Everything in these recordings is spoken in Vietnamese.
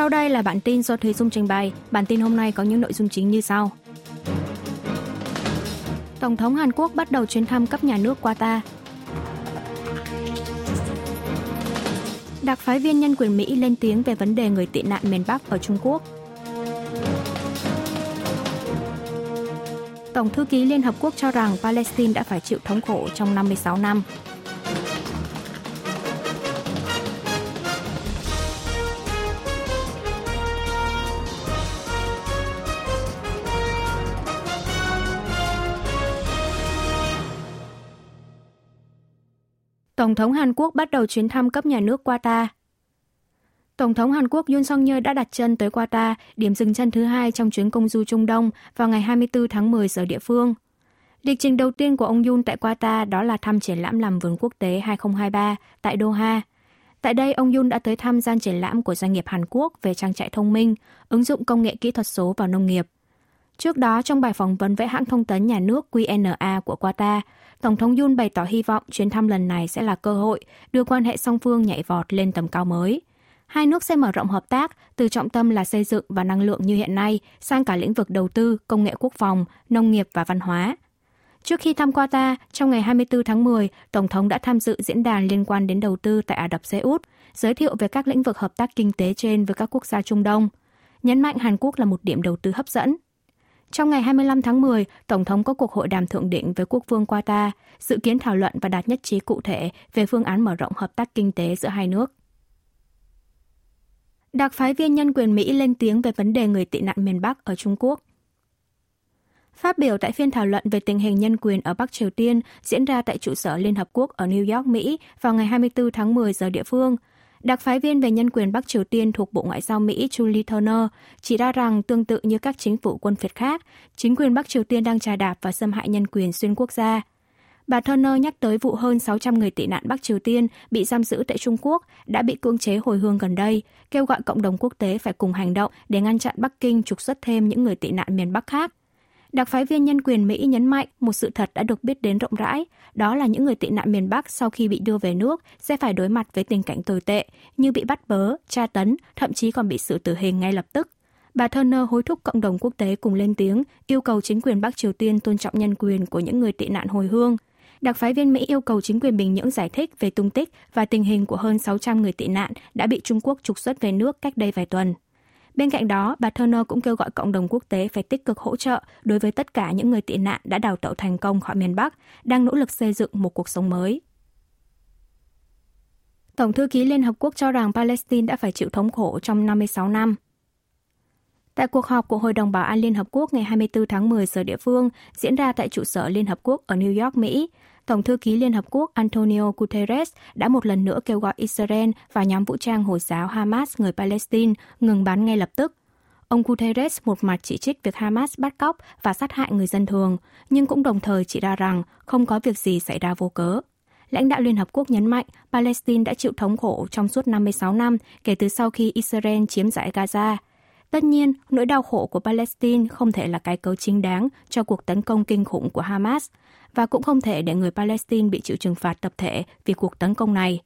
Sau đây là bản tin do Thúy Dung trình bày. Bản tin hôm nay có những nội dung chính như sau. Tổng thống Hàn Quốc bắt đầu chuyến thăm cấp nhà nước Qatar. Đặc phái viên nhân quyền Mỹ lên tiếng về vấn đề người tị nạn miền Bắc ở Trung Quốc. Tổng thư ký Liên Hợp Quốc cho rằng Palestine đã phải chịu thống khổ trong 56 năm. Tổng thống Hàn Quốc bắt đầu chuyến thăm cấp nhà nước Qatar. Tổng thống Hàn Quốc Yoon song yeol đã đặt chân tới Qatar, điểm dừng chân thứ hai trong chuyến công du Trung Đông vào ngày 24 tháng 10 giờ địa phương. Lịch trình đầu tiên của ông Yoon tại Qatar đó là thăm triển lãm làm vườn quốc tế 2023 tại Doha. Tại đây, ông Yoon đã tới thăm gian triển lãm của doanh nghiệp Hàn Quốc về trang trại thông minh, ứng dụng công nghệ kỹ thuật số vào nông nghiệp. Trước đó, trong bài phỏng vấn với hãng thông tấn nhà nước QNA của Qatar, Tổng thống yun bày tỏ hy vọng chuyến thăm lần này sẽ là cơ hội đưa quan hệ song phương nhảy vọt lên tầm cao mới. Hai nước sẽ mở rộng hợp tác từ trọng tâm là xây dựng và năng lượng như hiện nay sang cả lĩnh vực đầu tư, công nghệ quốc phòng, nông nghiệp và văn hóa. Trước khi thăm Qatar, trong ngày 24 tháng 10, Tổng thống đã tham dự diễn đàn liên quan đến đầu tư tại Ả Rập Xê Út, giới thiệu về các lĩnh vực hợp tác kinh tế trên với các quốc gia Trung Đông. Nhấn mạnh Hàn Quốc là một điểm đầu tư hấp dẫn, trong ngày 25 tháng 10, Tổng thống có cuộc hội đàm thượng đỉnh với quốc vương Qatar, dự kiến thảo luận và đạt nhất trí cụ thể về phương án mở rộng hợp tác kinh tế giữa hai nước. Đặc phái viên nhân quyền Mỹ lên tiếng về vấn đề người tị nạn miền Bắc ở Trung Quốc. Phát biểu tại phiên thảo luận về tình hình nhân quyền ở Bắc Triều Tiên diễn ra tại trụ sở Liên Hợp Quốc ở New York, Mỹ vào ngày 24 tháng 10 giờ địa phương, Đặc phái viên về nhân quyền Bắc Triều Tiên thuộc Bộ Ngoại giao Mỹ Julie Turner chỉ ra rằng tương tự như các chính phủ quân phiệt khác, chính quyền Bắc Triều Tiên đang trà đạp và xâm hại nhân quyền xuyên quốc gia. Bà Turner nhắc tới vụ hơn 600 người tị nạn Bắc Triều Tiên bị giam giữ tại Trung Quốc đã bị cưỡng chế hồi hương gần đây, kêu gọi cộng đồng quốc tế phải cùng hành động để ngăn chặn Bắc Kinh trục xuất thêm những người tị nạn miền Bắc khác. Đặc phái viên nhân quyền Mỹ nhấn mạnh một sự thật đã được biết đến rộng rãi, đó là những người tị nạn miền Bắc sau khi bị đưa về nước sẽ phải đối mặt với tình cảnh tồi tệ như bị bắt bớ, tra tấn, thậm chí còn bị xử tử hình ngay lập tức. Bà Turner hối thúc cộng đồng quốc tế cùng lên tiếng, yêu cầu chính quyền Bắc Triều Tiên tôn trọng nhân quyền của những người tị nạn hồi hương. Đặc phái viên Mỹ yêu cầu chính quyền Bình Nhưỡng giải thích về tung tích và tình hình của hơn 600 người tị nạn đã bị Trung Quốc trục xuất về nước cách đây vài tuần. Bên cạnh đó, bà Turner cũng kêu gọi cộng đồng quốc tế phải tích cực hỗ trợ đối với tất cả những người tị nạn đã đào tẩu thành công khỏi miền Bắc, đang nỗ lực xây dựng một cuộc sống mới. Tổng thư ký Liên Hợp Quốc cho rằng Palestine đã phải chịu thống khổ trong 56 năm. Tại cuộc họp của Hội đồng Bảo an Liên Hợp Quốc ngày 24 tháng 10 giờ địa phương diễn ra tại trụ sở Liên Hợp Quốc ở New York, Mỹ, Tổng thư ký Liên Hợp Quốc Antonio Guterres đã một lần nữa kêu gọi Israel và nhóm vũ trang Hồi giáo Hamas người Palestine ngừng bắn ngay lập tức. Ông Guterres một mặt chỉ trích việc Hamas bắt cóc và sát hại người dân thường, nhưng cũng đồng thời chỉ ra rằng không có việc gì xảy ra vô cớ. Lãnh đạo Liên Hợp Quốc nhấn mạnh Palestine đã chịu thống khổ trong suốt 56 năm kể từ sau khi Israel chiếm giải Gaza. Tất nhiên, nỗi đau khổ của Palestine không thể là cái cớ chính đáng cho cuộc tấn công kinh khủng của Hamas, và cũng không thể để người Palestine bị chịu trừng phạt tập thể vì cuộc tấn công này.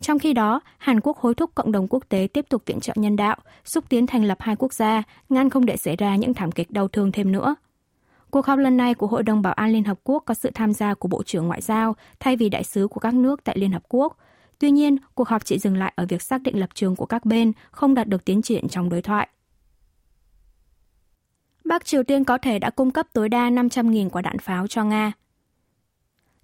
Trong khi đó, Hàn Quốc hối thúc cộng đồng quốc tế tiếp tục viện trợ nhân đạo, xúc tiến thành lập hai quốc gia, ngăn không để xảy ra những thảm kịch đau thương thêm nữa. Cuộc họp lần này của Hội đồng Bảo an Liên Hợp Quốc có sự tham gia của Bộ trưởng Ngoại giao thay vì đại sứ của các nước tại Liên Hợp Quốc. Tuy nhiên, cuộc họp chỉ dừng lại ở việc xác định lập trường của các bên, không đạt được tiến triển trong đối thoại. Bắc Triều Tiên có thể đã cung cấp tối đa 500.000 quả đạn pháo cho Nga.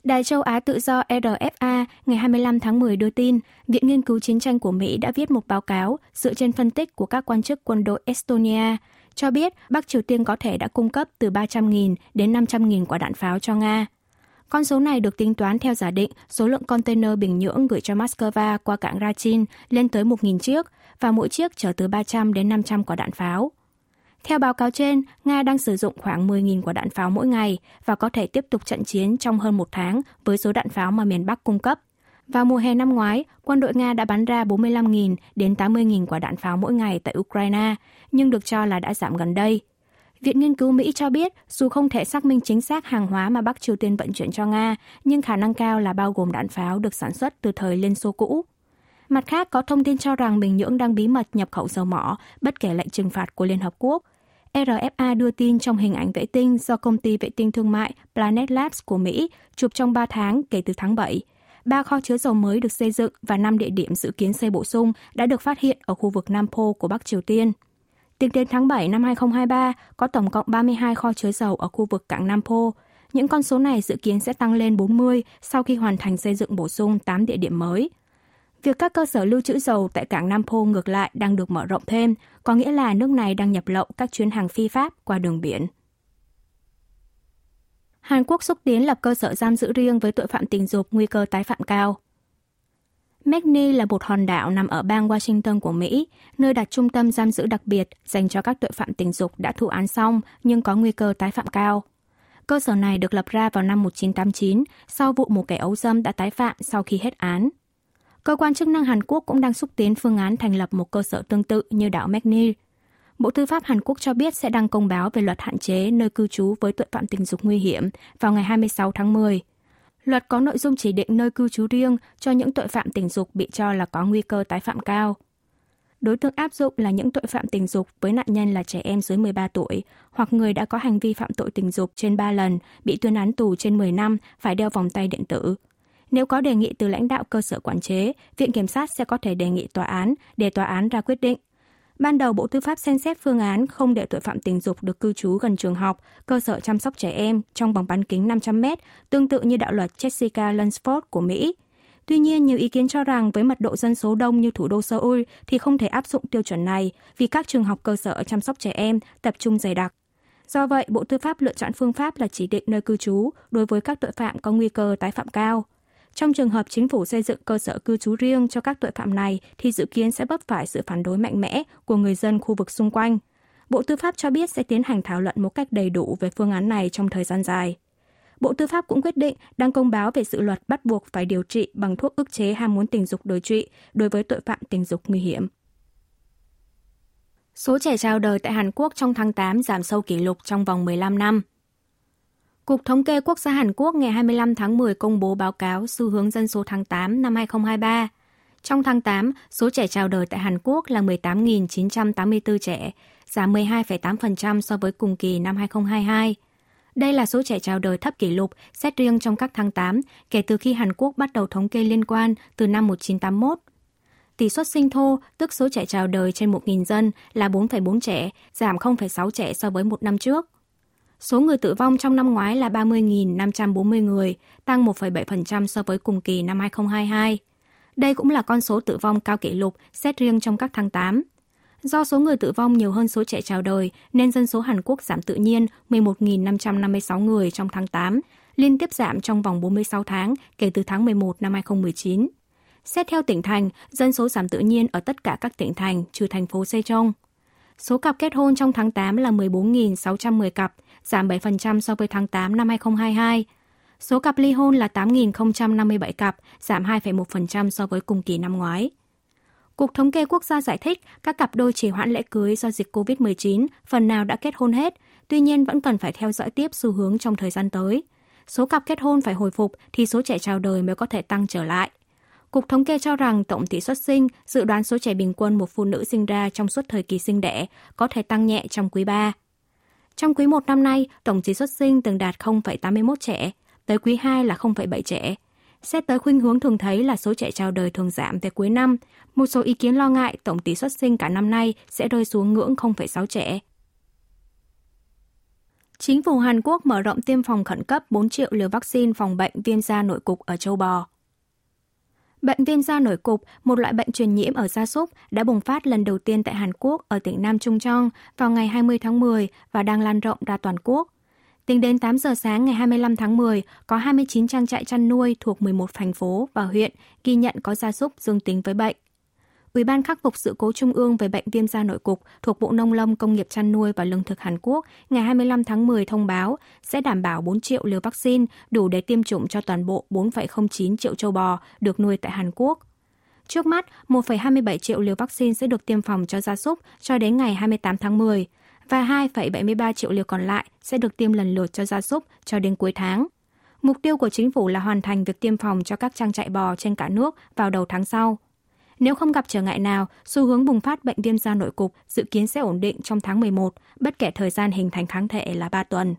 Đài châu Á tự do RFA ngày 25 tháng 10 đưa tin, Viện Nghiên cứu Chiến tranh của Mỹ đã viết một báo cáo dựa trên phân tích của các quan chức quân đội Estonia, cho biết Bắc Triều Tiên có thể đã cung cấp từ 300.000 đến 500.000 quả đạn pháo cho Nga. Con số này được tính toán theo giả định số lượng container Bình Nhưỡng gửi cho Moscow qua cảng Rachin lên tới 1.000 chiếc và mỗi chiếc chở từ 300 đến 500 quả đạn pháo. Theo báo cáo trên, Nga đang sử dụng khoảng 10.000 quả đạn pháo mỗi ngày và có thể tiếp tục trận chiến trong hơn một tháng với số đạn pháo mà miền Bắc cung cấp. Vào mùa hè năm ngoái, quân đội Nga đã bắn ra 45.000 đến 80.000 quả đạn pháo mỗi ngày tại Ukraine, nhưng được cho là đã giảm gần đây. Viện Nghiên cứu Mỹ cho biết, dù không thể xác minh chính xác hàng hóa mà Bắc Triều Tiên vận chuyển cho Nga, nhưng khả năng cao là bao gồm đạn pháo được sản xuất từ thời Liên Xô cũ. Mặt khác, có thông tin cho rằng Bình Nhưỡng đang bí mật nhập khẩu dầu mỏ, bất kể lệnh trừng phạt của Liên Hợp Quốc. RFA đưa tin trong hình ảnh vệ tinh do công ty vệ tinh thương mại Planet Labs của Mỹ chụp trong 3 tháng kể từ tháng 7. Ba kho chứa dầu mới được xây dựng và 5 địa điểm dự kiến xây bổ sung đã được phát hiện ở khu vực Nam Pô của Bắc Triều Tiên. Tính đến tháng 7 năm 2023, có tổng cộng 32 kho chứa dầu ở khu vực cảng Nam Pô. Những con số này dự kiến sẽ tăng lên 40 sau khi hoàn thành xây dựng bổ sung 8 địa điểm mới. Việc các cơ sở lưu trữ dầu tại cảng Nam Pô ngược lại đang được mở rộng thêm, có nghĩa là nước này đang nhập lậu các chuyến hàng phi pháp qua đường biển. Hàn Quốc xúc tiến lập cơ sở giam giữ riêng với tội phạm tình dục nguy cơ tái phạm cao. McNeil là một hòn đảo nằm ở bang Washington của Mỹ, nơi đặt trung tâm giam giữ đặc biệt dành cho các tội phạm tình dục đã thụ án xong nhưng có nguy cơ tái phạm cao. Cơ sở này được lập ra vào năm 1989 sau vụ một kẻ ấu dâm đã tái phạm sau khi hết án. Cơ quan chức năng Hàn Quốc cũng đang xúc tiến phương án thành lập một cơ sở tương tự như đảo McNeil. Bộ Tư pháp Hàn Quốc cho biết sẽ đăng công báo về luật hạn chế nơi cư trú với tội phạm tình dục nguy hiểm vào ngày 26 tháng 10. Luật có nội dung chỉ định nơi cư trú riêng cho những tội phạm tình dục bị cho là có nguy cơ tái phạm cao. Đối tượng áp dụng là những tội phạm tình dục với nạn nhân là trẻ em dưới 13 tuổi hoặc người đã có hành vi phạm tội tình dục trên 3 lần, bị tuyên án tù trên 10 năm, phải đeo vòng tay điện tử. Nếu có đề nghị từ lãnh đạo cơ sở quản chế, Viện Kiểm sát sẽ có thể đề nghị tòa án để tòa án ra quyết định. Ban đầu Bộ Tư pháp xem xét phương án không để tội phạm tình dục được cư trú gần trường học, cơ sở chăm sóc trẻ em trong vòng bán kính 500 mét, tương tự như đạo luật Jessica Lunsford của Mỹ. Tuy nhiên, nhiều ý kiến cho rằng với mật độ dân số đông như thủ đô Seoul thì không thể áp dụng tiêu chuẩn này vì các trường học cơ sở chăm sóc trẻ em tập trung dày đặc. Do vậy, Bộ Tư pháp lựa chọn phương pháp là chỉ định nơi cư trú đối với các tội phạm có nguy cơ tái phạm cao. Trong trường hợp chính phủ xây dựng cơ sở cư trú riêng cho các tội phạm này, thì dự kiến sẽ vấp phải sự phản đối mạnh mẽ của người dân khu vực xung quanh. Bộ Tư pháp cho biết sẽ tiến hành thảo luận một cách đầy đủ về phương án này trong thời gian dài. Bộ Tư pháp cũng quyết định đăng công báo về dự luật bắt buộc phải điều trị bằng thuốc ức chế ham muốn tình dục đối trị đối với tội phạm tình dục nguy hiểm. Số trẻ chào đời tại Hàn Quốc trong tháng 8 giảm sâu kỷ lục trong vòng 15 năm. Cục Thống kê Quốc gia Hàn Quốc ngày 25 tháng 10 công bố báo cáo xu hướng dân số tháng 8 năm 2023. Trong tháng 8, số trẻ chào đời tại Hàn Quốc là 18.984 trẻ, giảm 12,8% so với cùng kỳ năm 2022. Đây là số trẻ chào đời thấp kỷ lục xét riêng trong các tháng 8 kể từ khi Hàn Quốc bắt đầu thống kê liên quan từ năm 1981. Tỷ suất sinh thô, tức số trẻ chào đời trên 1.000 dân là 4,4 trẻ, giảm 0,6 trẻ so với một năm trước. Số người tử vong trong năm ngoái là 30.540 người, tăng 1,7% so với cùng kỳ năm 2022. Đây cũng là con số tử vong cao kỷ lục xét riêng trong các tháng 8. Do số người tử vong nhiều hơn số trẻ chào đời, nên dân số Hàn Quốc giảm tự nhiên 11.556 người trong tháng 8, liên tiếp giảm trong vòng 46 tháng kể từ tháng 11 năm 2019. Xét theo tỉnh thành, dân số giảm tự nhiên ở tất cả các tỉnh thành trừ thành phố Sejong. Số cặp kết hôn trong tháng 8 là 14.610 cặp, giảm 7% so với tháng 8 năm 2022. Số cặp ly hôn là 8.057 cặp, giảm 2,1% so với cùng kỳ năm ngoái. Cục Thống kê Quốc gia giải thích các cặp đôi trì hoãn lễ cưới do dịch COVID-19 phần nào đã kết hôn hết, tuy nhiên vẫn cần phải theo dõi tiếp xu hướng trong thời gian tới. Số cặp kết hôn phải hồi phục thì số trẻ chào đời mới có thể tăng trở lại. Cục Thống kê cho rằng tổng tỷ suất sinh, dự đoán số trẻ bình quân một phụ nữ sinh ra trong suốt thời kỳ sinh đẻ có thể tăng nhẹ trong quý 3. Trong quý 1 năm nay, tổng tỷ suất sinh từng đạt 0,81 trẻ, tới quý 2 là 0,7 trẻ. Xét tới khuynh hướng thường thấy là số trẻ chào đời thường giảm về cuối năm, một số ý kiến lo ngại tổng tỷ suất sinh cả năm nay sẽ rơi xuống ngưỡng 0,6 trẻ. Chính phủ Hàn Quốc mở rộng tiêm phòng khẩn cấp 4 triệu liều vaccine phòng bệnh viêm da nội cục ở châu bò. Bệnh viêm da nổi cục, một loại bệnh truyền nhiễm ở gia súc, đã bùng phát lần đầu tiên tại Hàn Quốc ở tỉnh Nam Trung Chong vào ngày 20 tháng 10 và đang lan rộng ra toàn quốc. Tính đến 8 giờ sáng ngày 25 tháng 10, có 29 trang trại chăn nuôi thuộc 11 thành phố và huyện ghi nhận có gia súc dương tính với bệnh. Ủy ban khắc phục sự cố trung ương về bệnh viêm da nội cục thuộc Bộ Nông lâm Công nghiệp chăn nuôi và Lương thực Hàn Quốc ngày 25 tháng 10 thông báo sẽ đảm bảo 4 triệu liều vaccine đủ để tiêm chủng cho toàn bộ 4,09 triệu châu bò được nuôi tại Hàn Quốc. Trước mắt, 1,27 triệu liều vaccine sẽ được tiêm phòng cho gia súc cho đến ngày 28 tháng 10 và 2,73 triệu liều còn lại sẽ được tiêm lần lượt cho gia súc cho đến cuối tháng. Mục tiêu của chính phủ là hoàn thành việc tiêm phòng cho các trang trại bò trên cả nước vào đầu tháng sau. Nếu không gặp trở ngại nào, xu hướng bùng phát bệnh viêm da nội cục dự kiến sẽ ổn định trong tháng 11, bất kể thời gian hình thành kháng thể là 3 tuần.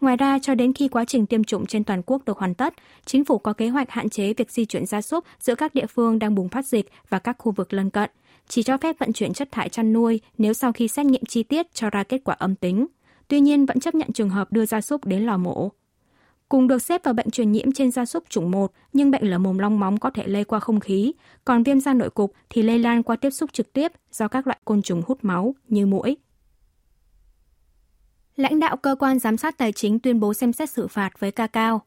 Ngoài ra, cho đến khi quá trình tiêm chủng trên toàn quốc được hoàn tất, chính phủ có kế hoạch hạn chế việc di chuyển gia súc giữa các địa phương đang bùng phát dịch và các khu vực lân cận, chỉ cho phép vận chuyển chất thải chăn nuôi nếu sau khi xét nghiệm chi tiết cho ra kết quả âm tính. Tuy nhiên, vẫn chấp nhận trường hợp đưa gia súc đến lò mổ. Cùng được xếp vào bệnh truyền nhiễm trên gia súc chủng 1, nhưng bệnh lở mồm long móng có thể lây qua không khí, còn viêm da nội cục thì lây lan qua tiếp xúc trực tiếp do các loại côn trùng hút máu như muỗi. Lãnh đạo cơ quan giám sát tài chính tuyên bố xem xét xử phạt với cao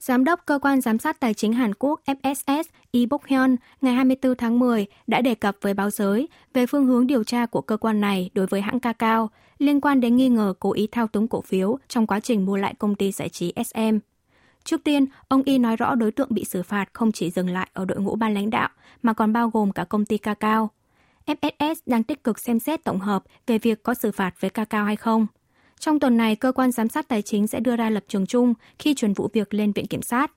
Giám đốc cơ quan giám sát tài chính Hàn Quốc FSS Lee Bok Hyun ngày 24 tháng 10 đã đề cập với báo giới về phương hướng điều tra của cơ quan này đối với hãng Kakao liên quan đến nghi ngờ cố ý thao túng cổ phiếu trong quá trình mua lại công ty giải trí SM. Trước tiên, ông Y nói rõ đối tượng bị xử phạt không chỉ dừng lại ở đội ngũ ban lãnh đạo mà còn bao gồm cả công ty Kakao. FSS đang tích cực xem xét tổng hợp về việc có xử phạt với Kakao hay không. Trong tuần này, cơ quan giám sát tài chính sẽ đưa ra lập trường chung khi chuyển vụ việc lên Viện Kiểm sát.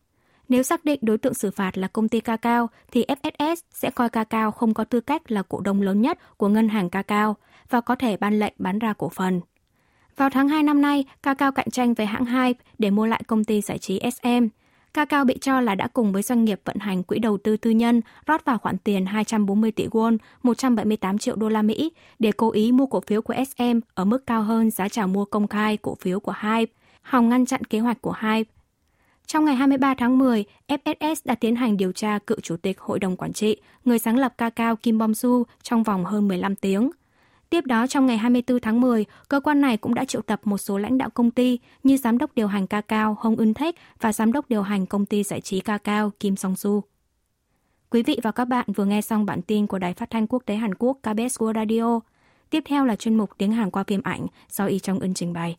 Nếu xác định đối tượng xử phạt là công ty Kakao, thì FSS sẽ coi Kakao không có tư cách là cổ đông lớn nhất của ngân hàng Kakao và có thể ban lệnh bán ra cổ phần. Vào tháng 2 năm nay, Kakao cạnh tranh với hãng Hype để mua lại công ty giải trí SM. Kakao bị cho là đã cùng với doanh nghiệp vận hành quỹ đầu tư tư nhân rót vào khoản tiền 240 tỷ won, 178 triệu đô la Mỹ để cố ý mua cổ phiếu của SM ở mức cao hơn giá chào mua công khai cổ phiếu của Hype, hòng ngăn chặn kế hoạch của Hype. Trong ngày 23 tháng 10, FSS đã tiến hành điều tra cựu chủ tịch hội đồng quản trị, người sáng lập Kakao Kim Bom-su trong vòng hơn 15 tiếng – Tiếp đó, trong ngày 24 tháng 10, cơ quan này cũng đã triệu tập một số lãnh đạo công ty như giám đốc điều hành Kakao Hong Eun Thech và giám đốc điều hành công ty giải trí Kakao Kim Song Su. Quý vị và các bạn vừa nghe xong bản tin của Đài Phát thanh Quốc tế Hàn Quốc KBS World Radio. Tiếp theo là chuyên mục tiếng Hàn qua phim ảnh do Y Trong Ưn trình bày.